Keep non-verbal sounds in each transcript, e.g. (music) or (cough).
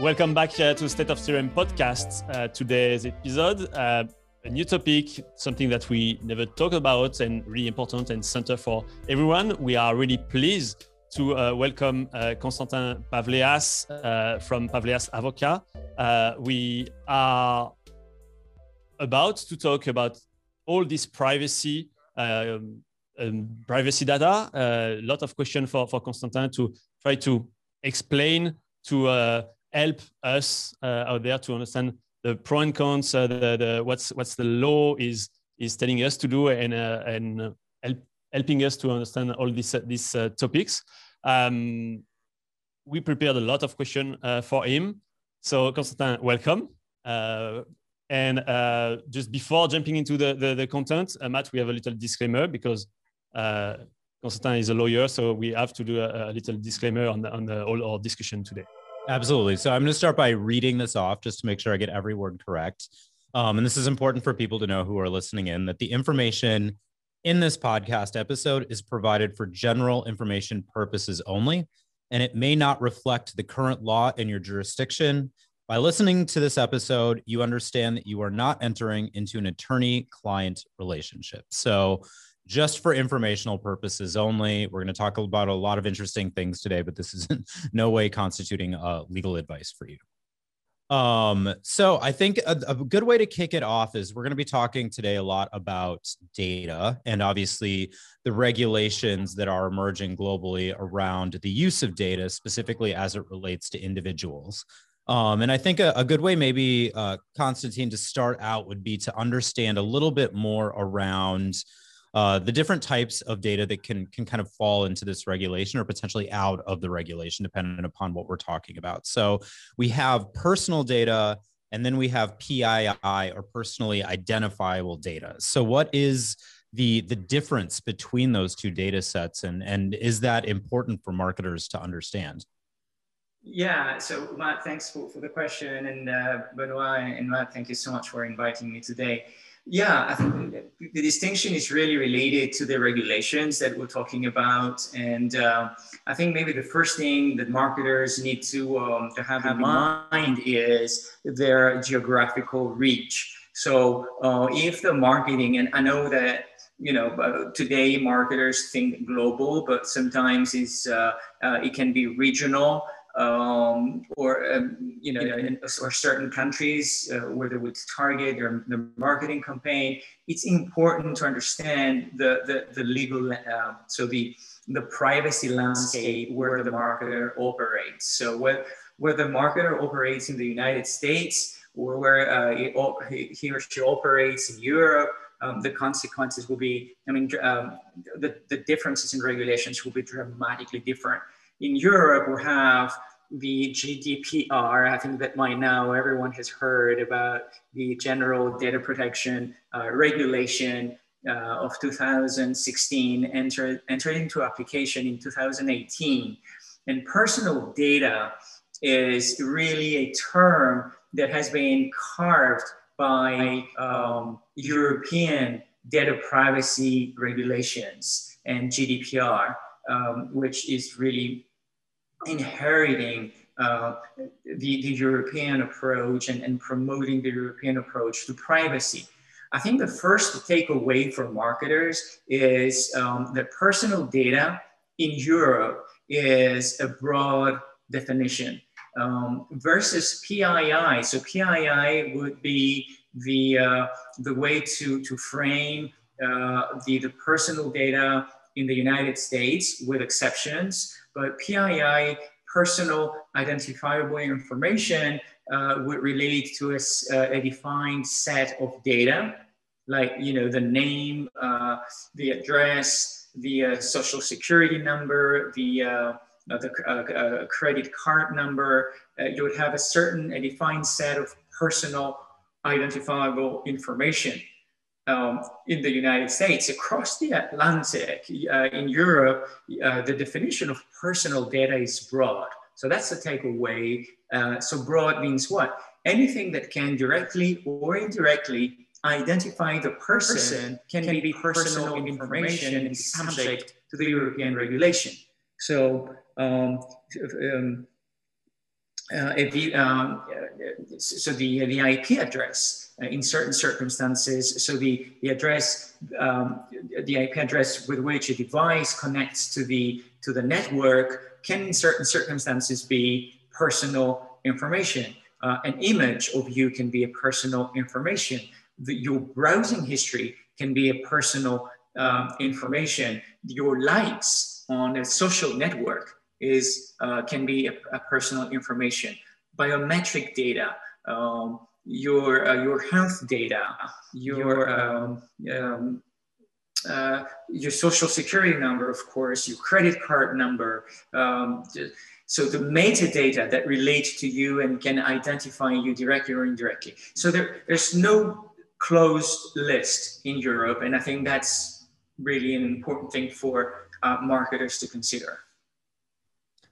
Welcome back uh, to State of CRM podcast. Uh, today's episode, uh, a new topic, something that we never talk about and really important and center for everyone. We are really pleased to uh, welcome uh, Constantin Pavleas uh, from Pavleas Avocat. we are about to talk about all this privacy um, um, privacy data. A lot of questions for, for Constantin to try to explain, to uh, help us uh, out there to understand the pro and cons, uh, the, the, what's, what's the law is, is telling us to do and, uh, and help, helping us to understand all these, these topics. Um, we prepared a lot of questions for him. So Constantin, welcome. And uh, just before jumping into the, the, the content, uh, Matt, we have a little disclaimer because uh, Constantin is a lawyer, so we have to do a, a little disclaimer on, the, on the, all our discussion today. Absolutely. So I'm going to start by reading this off just to make sure I get every word correct. Um, and this is important for people to know who are listening in that the information in this podcast episode is provided for general information purposes only, and it may not reflect the current law in your jurisdiction by listening to this episode, you understand that you are not entering into an attorney client relationship. So, just for informational purposes only, we're going to talk about a lot of interesting things today, but this is in (laughs) no way constituting uh, legal advice for you. Um, so I think a, a, good way to kick it off is we're going to be talking today a lot about data and obviously the regulations that are emerging globally around the use of data, specifically as it relates to individuals. Um, and I think a, a good way, maybe, uh, Constantine, to start out would be to understand a little bit more around uh, the different types of data that can can kind of fall into this regulation or potentially out of the regulation, depending upon what we're talking about. So we have personal data, and then we have PII or personally identifiable data. So what is the the difference between those two data sets, and and is that important for marketers to understand? Yeah, so Matt, thanks for, for the question. And uh, Benoit and Matt, thank you so much for inviting me today. Yeah, I think the distinction is really related to the regulations that we're talking about. And uh, I think maybe the first thing that marketers need to, um, to have in mind is their geographical reach. So uh, if the marketing, and I know that you know, today marketers think global, but sometimes it's, uh, uh, it can be regional um, or um, you know, in, or certain countries uh, where they would target their, their marketing campaign, it's important to understand the the, the legal uh, so the the privacy landscape where the marketer operates. So where where the marketer operates in the United States or where uh, he, he or she operates in Europe. Um, the consequences will be, I mean, um, the, the differences in regulations will be dramatically different in Europe, we have the GDPR. I think that by now everyone has heard about the General Data Protection uh, Regulation uh, of 2016, entered, entered into application in 2018. And personal data is really a term that has been carved by um, European data privacy regulations and GDPR, um, which is really inheriting uh, the, the European approach and, and promoting the European approach to privacy. I think the first takeaway for marketers is um, that personal data in Europe is a broad definition um, versus PII. So PII would be the, uh, the way to, to frame uh, the, the personal data in the United States with exceptions but PII, personal identifiable information, uh, would relate to a, uh, a, defined set of data, like you know the name, uh, the address, the uh, social security number, the uh, uh, the credit card number. you would have a certain a defined set of personal identifiable information um, in the United States, across the Atlantic, uh, in Europe, uh, the definition of personal data is broad. So that's the takeaway. Uh, so broad means what? Anything that can directly or indirectly identify the person, can, be personal, information and subject to the European regulation. So um, um, uh, if um, uh, so the, the IP address in certain circumstances, so the, the address, um, the IP address with which a device connects to the, to the network can in certain circumstances be personal information. Uh, an image of you can be a personal information. The, your browsing history can be a personal um, information. Your likes on a social network is uh, can be a, a, personal information. Biometric data, um, your uh, your health data, your um, um, uh, your social security number, of course, your credit card number. Um, so the metadata that relate to you and can identify you directly or indirectly. So there, there's no closed list in Europe, and I think that's really an important thing for uh, marketers to consider.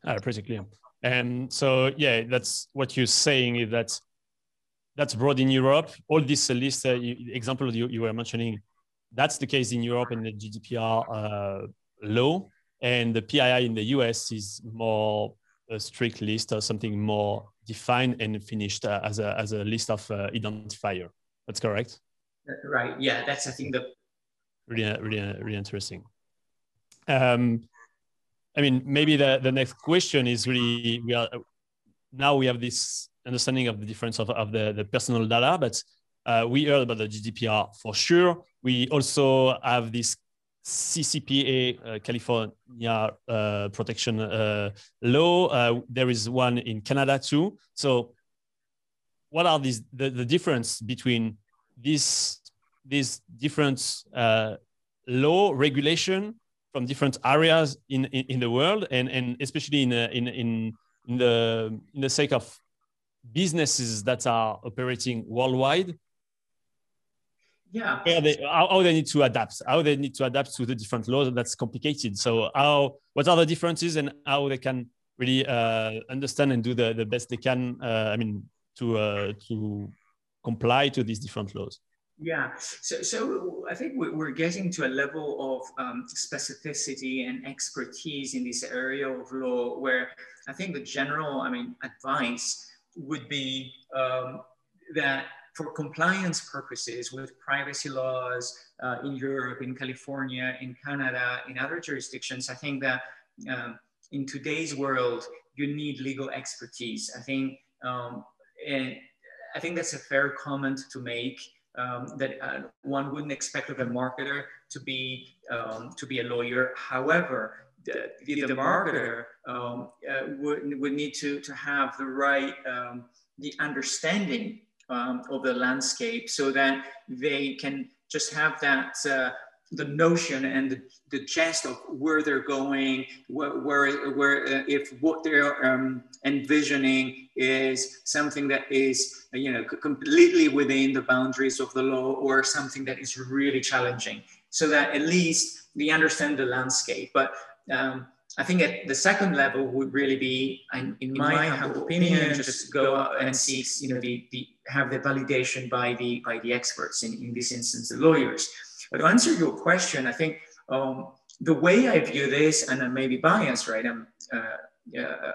Uh, pretty clear. And so, yeah, that's what you're saying is that that's broad in Europe. All this list, uh, example you, you were mentioning, that's the case in Europe and the GDPR uh, law. And the PII in the US is more a strict list or something more defined and finished uh, as, a, as a list of uh, identifier. That's correct? Right. Yeah, that's, I think, the. Really, really, really interesting. Um, I mean, maybe the, the next question is really we are now we have this understanding of the difference of, of the, the personal data, but uh, we heard about the GDPR for sure. We also have this CCPA, uh, California uh, protection uh, law. Uh, there is one in Canada too. So, what are these the, the difference between these these different uh, law regulation from different areas in, in, in, the world and, and especially in, in, in, in, the, in the sake of businesses that are operating worldwide? Yeah. They, how, how, they need to adapt how they need to adapt to the different laws that's complicated. So how what are the differences and how they can really uh, understand and do the, the best they can uh, i mean to uh, to comply to these different laws? Yeah, so, so I think we're getting to a level of um, specificity and expertise in this area of law where I think the general, I mean, advice would be um, that for compliance purposes with privacy laws uh, in Europe, in California, in Canada, in other jurisdictions, I think that um, in today's world, you need legal expertise. I think, um, and I think that's a fair comment to make um, that uh, one wouldn't expect of a marketer to be um, to be a lawyer. However, the, the, marketer um, uh, would, would need to, to have the right um, the understanding um, of the landscape so that they can just have that uh, the notion and the, the gist of where they're going, where, where, where uh, if what they're um, envisioning is something that is, you know, completely within the boundaries of the law or something that is really challenging so that at least they understand the landscape. But um, I think at the second level would really be, in, in my, my humble opinion, just go and seek, you know, the, the, have the validation by the, by the experts, in, in this instance, the lawyers. But to answer your question, I think um, the way I view this, and I may be biased, right? I'm uh, uh,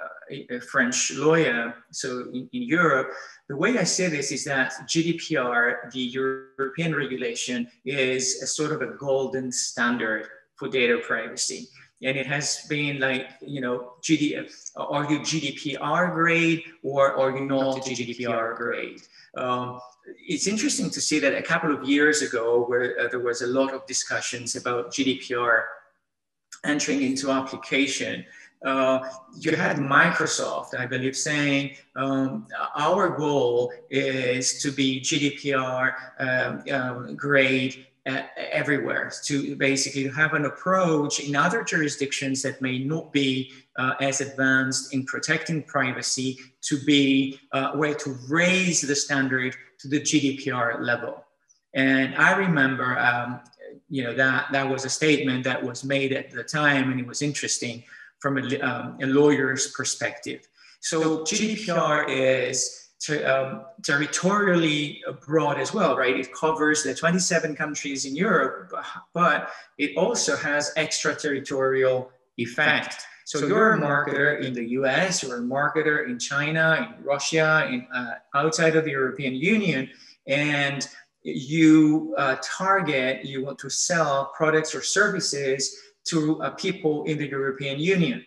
a, French lawyer, so in, in, Europe, the way I say this is that GDPR, the European regulation, is a sort of a golden standard for data privacy. And it has been like, you know, GD, are you GDPR grade or are you not GDPR grade? Um, it's interesting to see that a couple of years ago, where uh, there was a lot of discussions about GDPR entering into application, uh, you had Microsoft, I believe, saying um, our goal is to be GDPR um, um, grade everywhere to basically have an approach in other jurisdictions that may not be uh, as advanced in protecting privacy to be uh, where to raise the standard to the GDPR level. And I remember, um, you know, that that was a statement that was made at the time, and it was interesting from a, um, a lawyer's perspective. So GDPR is ter um, territorially broad as well, right? It covers the 27 countries in Europe, but it also has extraterritorial effect. So you're a marketer in the US, you're a marketer in China, in Russia, in, uh, outside of the European Union, and you uh, target, you want to sell products or services to uh, people in the European Union.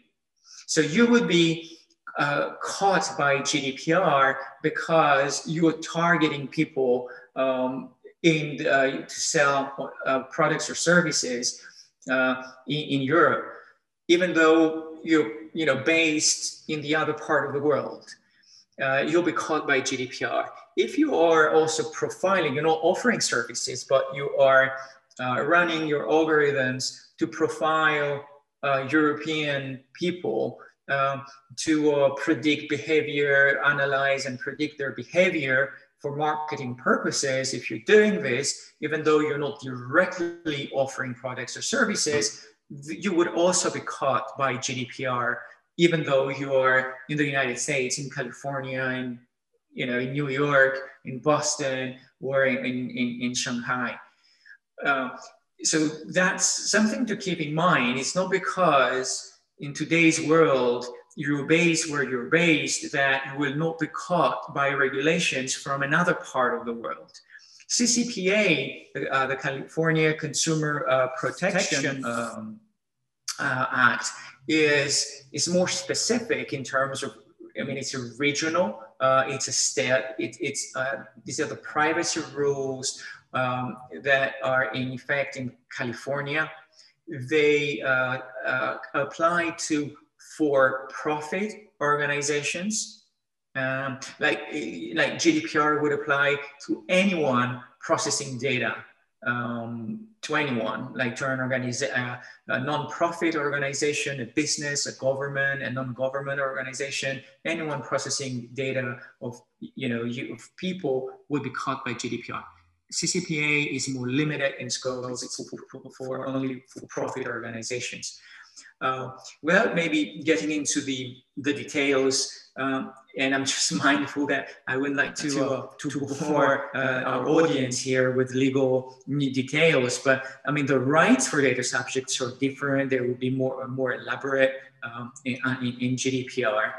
So you would be uh, caught by GDPR because you are targeting people um, in uh, to sell uh, products or services uh, in, in Europe, even though you're you know based in the other part of the world. Uh, you'll be caught by GDPR. If you are also profiling, you're not offering services, but you are uh, running your algorithms to profile European people um, to uh, predict behavior, analyze and predict their behavior for marketing purposes. If you're doing this, even though you're not directly offering products or services, you would also be caught by GDPR even though you are in the United States, in California, in you know, in New York, in Boston, or in, in, in Shanghai. Uh, so that's something to keep in mind. It's not because in today's world, you're based where you're based that you will not be caught by regulations from another part of the world. CCPA, uh, the California Consumer uh, Protection um, uh, Act, is is more specific in terms of I mean it's a regional uh, it's a state it, it's uh, these are the privacy rules um, that are in effect in California they uh, uh apply to for profit organizations um, like like GDPR would apply to anyone processing data um, to anyone, like to an organization, uh, a non-profit organization, a business, a government, a non-government organization, anyone processing data of you know you, of people would be caught by GDPR. CCPA is more limited in scope; it's for, for only for-profit organizations. Uh, without maybe getting into the the details, um, and I'm just (laughs) mindful that I would like to to, uh, to bore uh, our audience here with legal details. But I mean, the rights for data subjects are different. They will be more more elaborate um, in, uh, in, in, GDPR.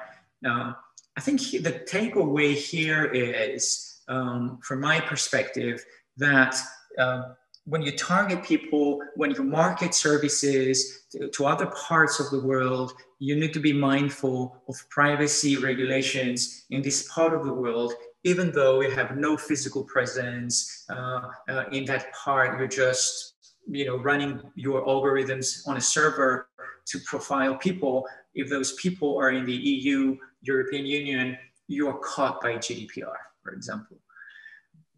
Uh, I think the takeaway here is, um, from my perspective, that uh, when you target people, when you market services to, to, other parts of the world, you need to be mindful of privacy regulations in this part of the world, even though you have no physical presence uh, uh, in that part, you're just you know, running your algorithms on a server to profile people. If those people are in the EU, European Union, you are caught by GDPR, for example.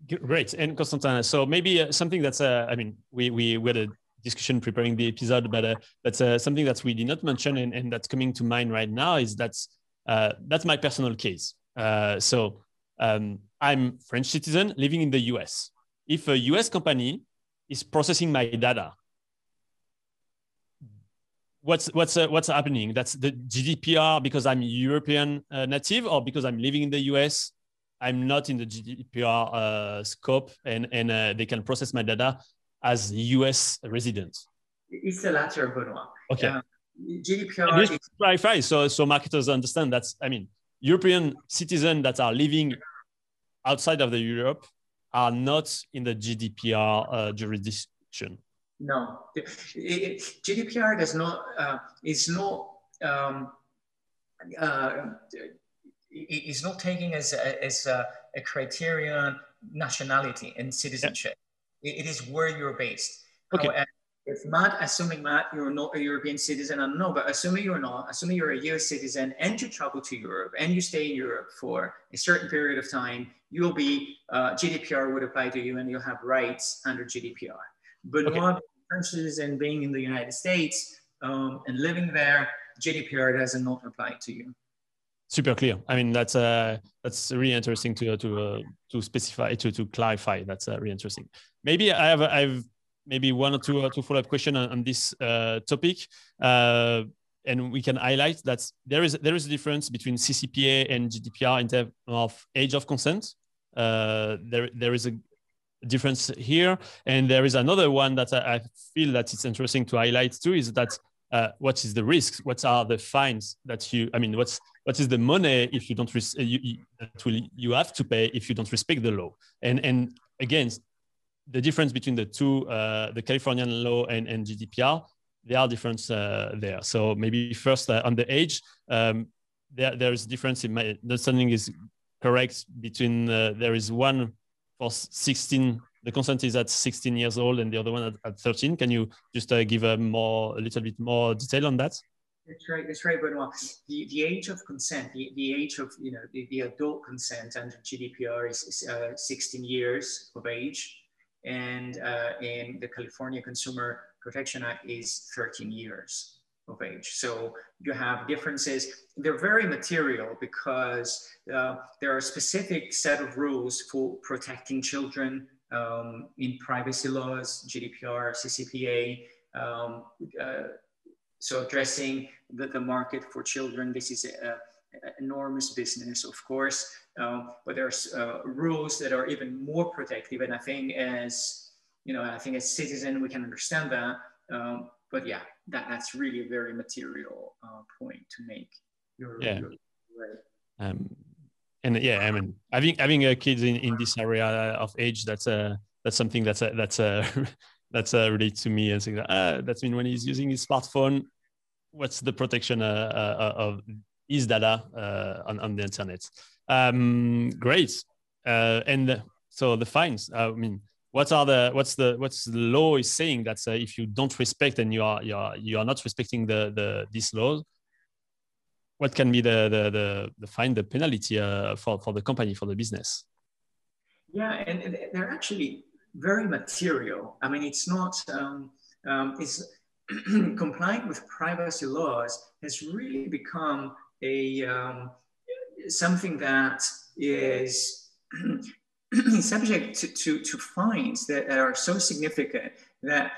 Great. And Constantin, so maybe uh, something that's, uh, I mean, we, we, we had a discussion preparing the episode, but uh, that's uh, something that we did not mention and, and, that's coming to mind right now is that's, uh, that's my personal case. Uh, so um, I'm French citizen living in the US. If a US company is processing my data, what's what's uh, what's happening? That's the GDPR because I'm European uh, native, or because I'm living in the US, I'm not in the GDPR uh, scope and, and uh, they can process my data as US resident? It's the latter, Benoit. Okay. Uh, GDPR is- clarify so, so marketers understand that's, I mean, European citizens that are living outside of the Europe are not in the GDPR uh, jurisdiction. No, it, it, GDPR does not, uh, is not, um, uh, is not taking as a, as a, a criterion nationality and citizenship. Yeah. It, it is where you're based. Okay. However, if Matt, assuming Matt, you're not a European citizen, I don't know, but assuming you're not, assuming you're a US citizen and you travel to Europe and you stay in Europe for a certain period of time, you'll be, uh, GDPR would apply to you and you'll have rights under GDPR. But okay. not French citizen being in the United States um, and living there, GDPR does not apply to you super clear. I mean, that's uh, that's really interesting to to uh, to specify to to clarify. That's uh, really interesting. Maybe I have I have maybe one or two uh, two follow up question on, on this uh, topic. Uh, and we can highlight that there is there is a difference between CCPA and GDPR in terms of age of consent. Uh, there there is a difference here, and there is another one that I, I feel that it's interesting to highlight too is that uh, what is the risks? What are the fines that you? I mean, what's what is the money if you don't res- you, you, that will you have to pay if you don't respect the law? And and again, the difference between the two, uh, the Californian law and, and GDPR, there are differences uh, there. So maybe first uh, on the age, um, there there is difference in my understanding is correct between uh, there is one for 16 the consent is at 16 years old and the other one at, at 13. Can you just uh, give a more, a little bit more detail on that? That's right. That's right, Benoit. The, the age of consent, the, the age of you know the, the adult consent under GDPR is, is uh, 16 years of age, and uh, in the California Consumer Protection Act is 13 years of age. So you have differences. They're very material because uh, there are a specific set of rules for protecting children um, in privacy laws, GDPR, CCPA. Um, uh, so addressing the, the market for children, this is an enormous business, of course, um, but there's uh, rules that are even more protective. And I think as, you know, I think as citizen, we can understand that. Um, but yeah, that, that's really a very material uh, point to make. You're, yeah. You're right. And yeah, I mean, having having a kids in, in this area of age, that's a that's something that's a, that's a, (laughs) that's a really to me and saying that uh, that's mean when he's using his smartphone, what's the protection uh, uh, of his data uh, on on the internet? Um, great, uh, and so the fines. I mean, what are the what's the what's the law is saying that uh, if you don't respect and you are you are you are not respecting the the these laws what can be the the the, the fine, the penalty uh, for for the company for the business? Yeah, and, they're actually very material. I mean, it's not um, um, it's (clears throat) complying with privacy laws has really become a um, something that is (clears throat) subject to, to, to, fines that are so significant that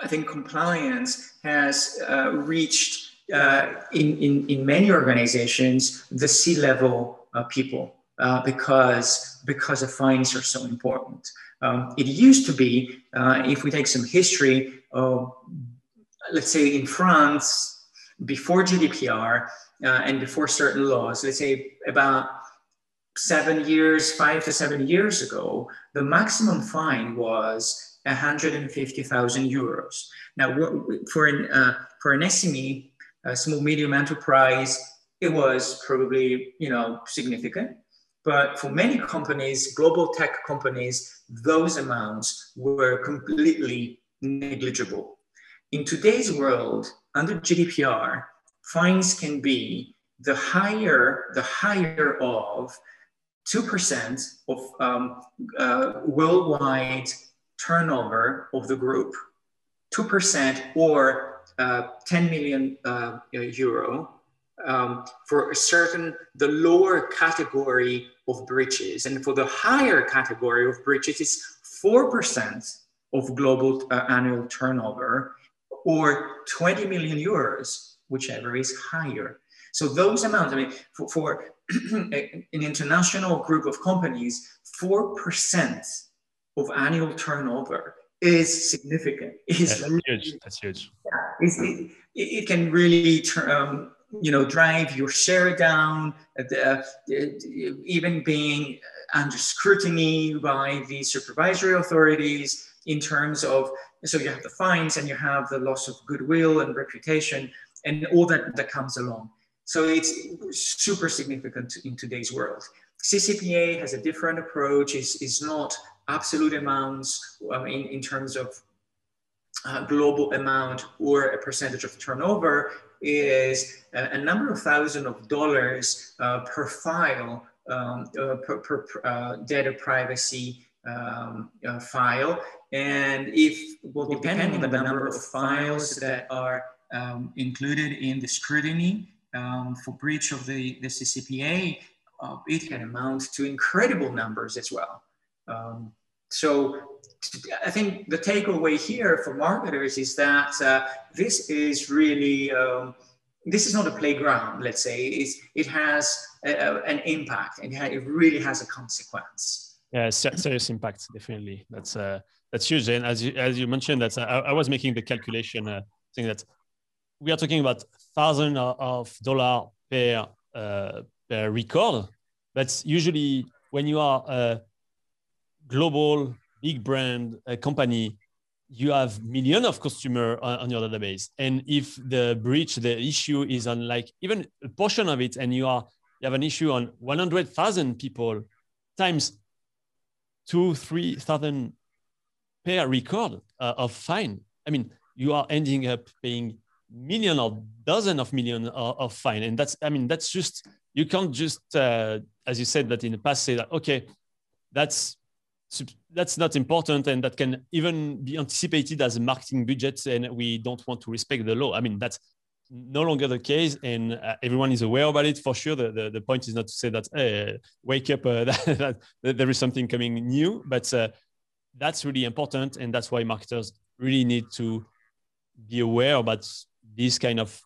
I think compliance has uh, reached in, in, in many organizations, the C-level uh, people, uh, because, because the fines are so important. Um, it used to be, uh, if we take some history, let's say in France, before GDPR uh, and before certain laws, let's say about seven years, five to seven years ago, the maximum fine was 150,000 euros. Now, for an, uh, for an SME, a small medium enterprise, it was probably you know significant. But for many companies, global tech companies, those amounts were completely negligible. In today's world, under GDPR, fines can be the higher the higher of 2% of um, uh, worldwide turnover of the group, 2% or 10 million uh, euro um, for a certain, the lower category of breaches. And for the higher category of breaches, it's 4% of global uh, annual turnover or 20 million euros, whichever is higher. So those amounts, I mean, for, for (clears throat) an international group of companies, 4% of annual turnover is significant. Yeah, that's huge. That's huge. Yeah, it, it, can really um, you know drive your share down. Uh, even being under scrutiny by the supervisory authorities in terms of so you have the fines and you have the loss of goodwill and reputation and all that that comes along. So it's super significant in today's world. CCPA has a different approach. is is not absolute amounts um, in, in terms of uh, global amount or a percentage of turnover is a, a number of thousand of dollars uh, per file um, uh, per, per uh, data privacy um, uh, file. And if, well, depending on the number of files that are um, included in the scrutiny um, for breach of the, the CCPA, uh, it can amount to incredible numbers as well. Um, so I think the takeaway here for marketers is that uh, this is really um, this is not a playground. Let's say it's, it has a, a, an impact and it really has a consequence. Yeah, serious impact, definitely. That's uh, that's huge. And as you as you mentioned, that's uh, I, I was making the calculation, uh, that we are talking about thousands of dollars per uh, per record. But usually, when you are a global big brand a company, you have millions of customers on, on, your database. And if the breach, the issue is on like even a portion of it, and you are you have an issue on 100,000 people times two, three thousand per record uh, of fine. I mean, you are ending up paying million or dozen of million of, of, fine, and that's I mean that's just you can't just uh, as you said that in the past say that okay, that's that's not important and that can even be anticipated as a marketing budget and we don't want to respect the law. I mean that's no longer the case and uh, everyone is aware about it for sure. The, the, the, point is not to say that hey, wake up uh, (laughs) that, that, there is something coming new but uh, that's really important and that's why marketers really need to be aware about this kind of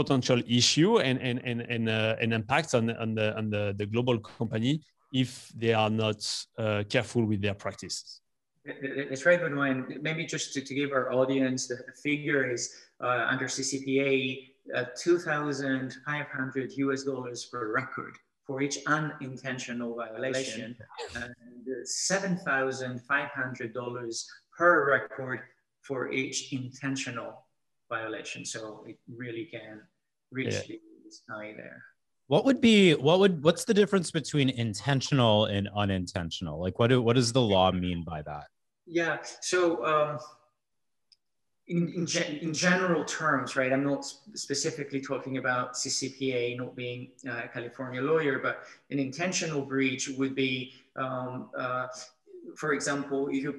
potential issue and and and and, uh, and on, on the on the, the global company if they are not uh, careful with their practices that's right, Benoit. Maybe just to, to give our audience the figure is uh, under CCPA, uh, 2,500 US dollars per record for each unintentional violation, and $7,500 per record for each intentional violation. So it really can reach yeah. the sky there. What would be what would what's the difference between intentional and unintentional? Like what do, what does the law mean by that? Yeah. So um, in, in, in, general terms, right, I'm not specifically talking about CCPA not being a California lawyer, but an intentional breach would be, um, uh, for example, you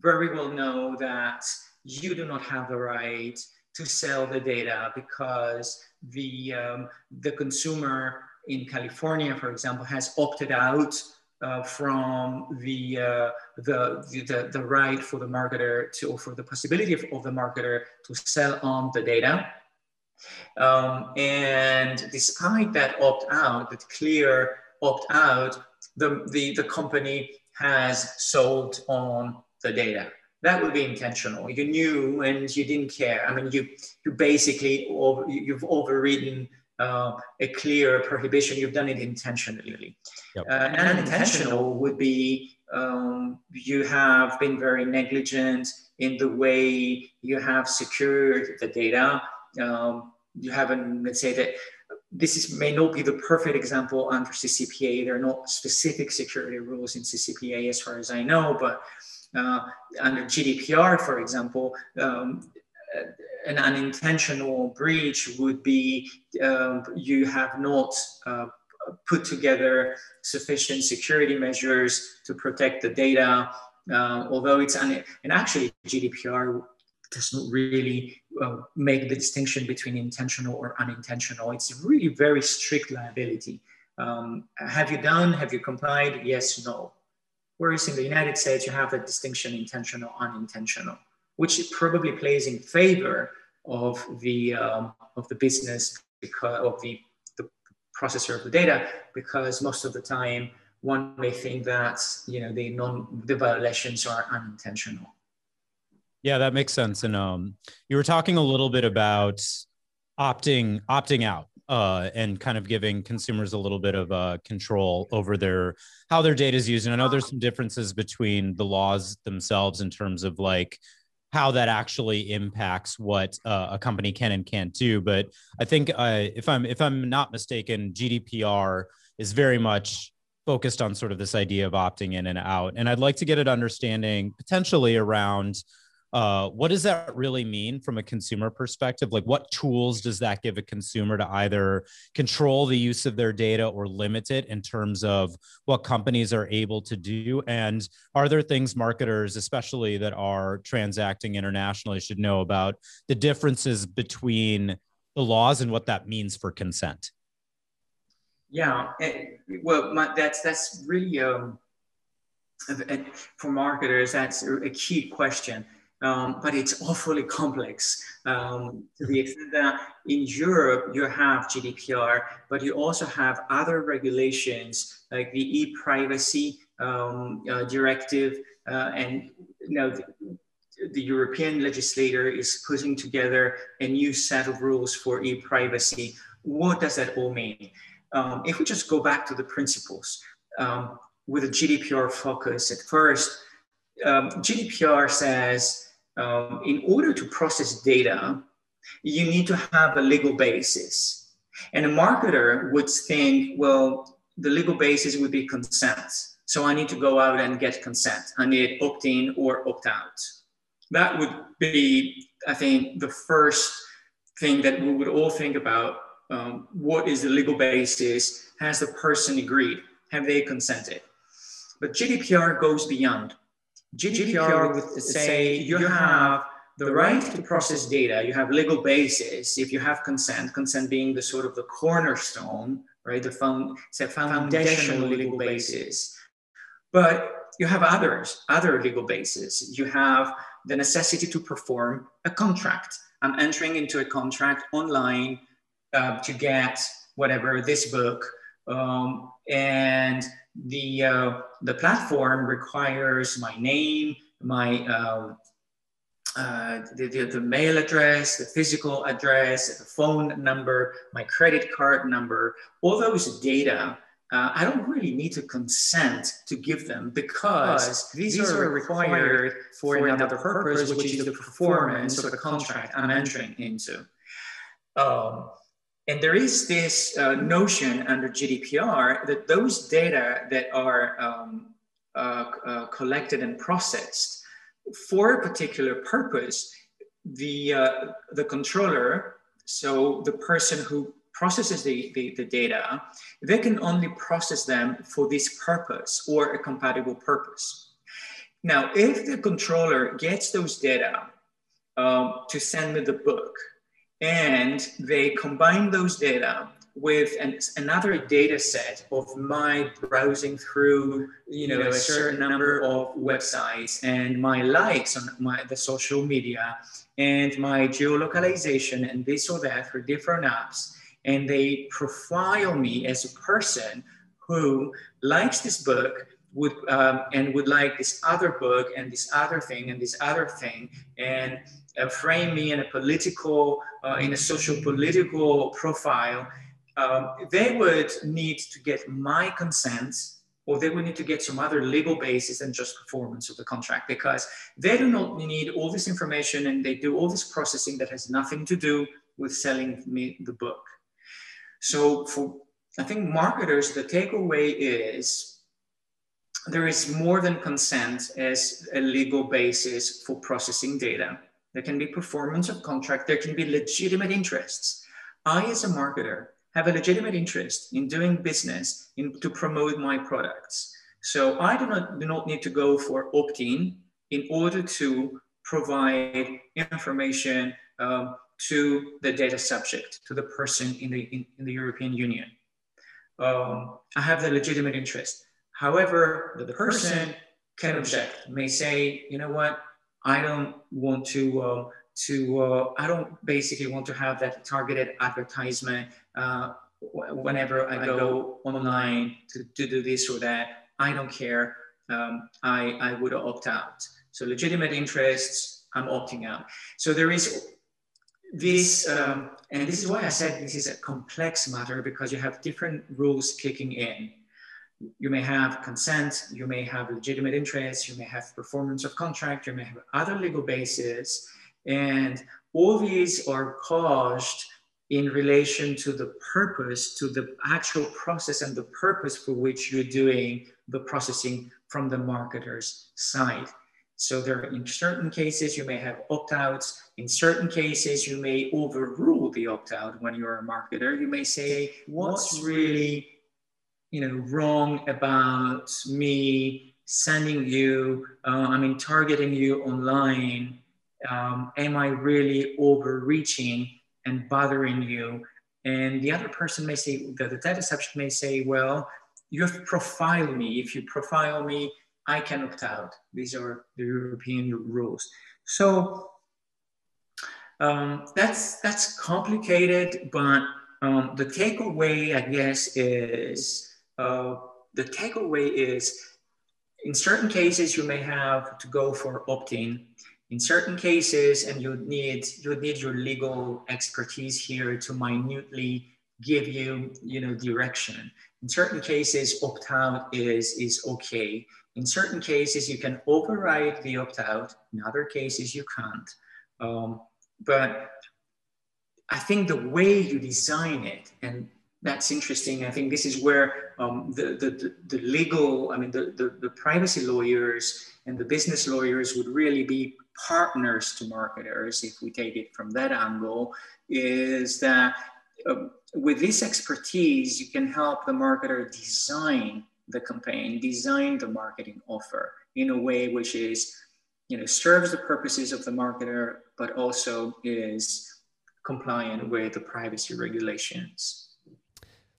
very well know that you do not have the right to sell the data because the, um, the consumer in California, for example, has opted out uh, from the, uh, the, the, the, right for the marketer to, offer the possibility of, of the marketer to sell on the data. Um, and despite that opt out, that clear opt out, the, the, the company has sold on the data. That would be intentional. You knew and you didn't care. I mean, you, you basically, over, you've overridden uh, a clear prohibition, you've done it intentionally. Yep. Uh, and unintentional would be um, you have been very negligent in the way you have secured the data. Um, you haven't, let's say that this is, may not be the perfect example under CCPA. There are not specific security rules in CCPA as far as I know, but under GDPR, for example, um, an unintentional breach would be um, you have not uh, put together sufficient security measures to protect the data. Uh, although it's un- and actually GDPR doesn't really uh, make the distinction between intentional or unintentional. It's really very strict liability. Um, have you done? Have you complied? Yes, no. Whereas in the United States, you have the distinction intentional, unintentional which probably plays in favor of the um, of the business because of the, the processor of the data because most of the time one may think that you know the non the violations are unintentional. Yeah that makes sense. And um you were talking a little bit about opting opting out uh, and kind of giving consumers a little bit of uh, control over their how their data is used. And I know there's some differences between the laws themselves in terms of like how that actually impacts what uh, a company can and can't do. But I think uh, if I'm if I'm not mistaken, GDPR is very much focused on sort of this idea of opting in and out. And I'd like to get an understanding potentially around uh, what does that really mean from a consumer perspective? Like, what tools does that give a consumer to either control the use of their data or limit it in terms of what companies are able to do? And are there things marketers, especially that are transacting internationally, should know about the differences between the laws and what that means for consent? Yeah, it, well, my, that's that's really um, for marketers. That's a key question um, but it's awfully complex um, to the extent that in Europe you have GDPR, but you also have other regulations like the e-privacy um, uh, directive, uh, and you know the European legislator is putting together a new set of rules for e-privacy. What does that all mean? Um, if we just go back to the principles, um, with a GDPR focus at first, um, GDPR says um, in order to process data, you need to have a legal basis. And a marketer would think, well, the legal basis would be consent. So I need to go out and get consent. I need opt in or opt out. That would be, I think, the first thing that we would all think about. Um, what is the legal basis? Has the person agreed? Have they consented? But GDPR goes beyond. GDPR would say you have the right to process data, you have legal basis if you have consent, consent being the sort of the cornerstone, right? The found, foundational legal basis. But you have others, other legal bases. You have the necessity to perform a contract. I'm entering into a contract online uh, to get whatever this book, um, and the uh, the platform requires my name, my um, uh, the, the, the, mail address, the physical address, the phone number, my credit card number, all those data. Uh, I don't really need to consent to give them because these, these are required for, for another purpose, which is the performance of the contract I'm entering into. Um, and there is this uh, notion under GDPR that those data that are um, uh, uh, collected and processed for a particular purpose, the, uh, the controller, so the person who processes the, the, the, data, they can only process them for this purpose or a compatible purpose. Now, if the controller gets those data um, to send me the book, and they combine those data with an, another data set of my browsing through you know, a certain number of websites and my likes on my the social media and my geolocalization and this or that for different apps. And they profile me as a person who likes this book would um, and would like this other book and this other thing and this other thing and uh, frame me in a political uh, in a social political profile um, they would need to get my consent or they would need to get some other legal basis than just performance of the contract because they do not need all this information and they do all this processing that has nothing to do with selling me the book. So for i think marketers the takeaway is there is more than consent as a legal basis for processing data. There can be performance of contract. There can be legitimate interests. I, as a marketer, have a legitimate interest in doing business in, to promote my products. So I do not, do not need to go for opt-in in order to provide information um, to the data subject, to the person in the, in, in the European Union. Um, I have the legitimate interest. However, the, person can object, may say, you know what, I don't want to, uh, to uh, I don't basically want to have that targeted advertisement uh, whenever I go online to, to do this or that. I don't care. Um, I, I would opt out. So legitimate interests, I'm opting out. So there is this, um, and this is why I said this is a complex matter because you have different rules kicking in you may have consent, you may have legitimate interests, you may have performance of contract, you may have other legal bases, and all these are caused in relation to the purpose, to the actual process and the purpose for which you're doing the processing from the marketer's side. So there, are in certain cases, you may have opt-outs. In certain cases, you may overrule the opt-out when you're a marketer. You may say, what's really you know, wrong about me sending you, uh, I mean, targeting you online? Um, am I really overreaching and bothering you? And the other person may say, the, the data subject may say, well, you have profiled me. If you profile me, I can opt out. These are the European rules. So um, that's that's complicated, but um, the takeaway, I guess, is uh, the takeaway is in certain cases, you may have to go for opt-in. In certain cases, and you need you need your legal expertise here to minutely give you you know direction. In certain cases, opt out is is okay. In certain cases, you can override the opt out. In other cases, you can't. Um, but I think the way you design it, and that's interesting. I think this is where um, the, the, the, legal, I mean, the, the, the, privacy lawyers and the business lawyers would really be partners to marketers, if we take it from that angle, is that um, with this expertise, you can help the marketer design the campaign, design the marketing offer in a way which is, you know, serves the purposes of the marketer, but also is compliant with the privacy regulations.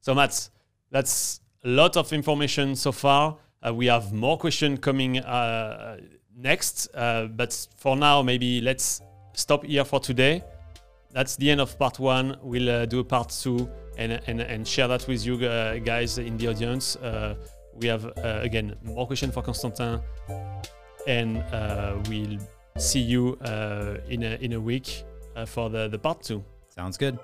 So Mats, that's a lot of information so far. Uh, we have more questions coming uh, next, uh, but for now, maybe let's stop here for today. That's the end of part one. We'll uh, do part two and, and, and share that with you uh, guys in the audience. Uh, we have, again, more questions for Constantin, and we'll see you in, a, in a week for the, the part two. Sounds good.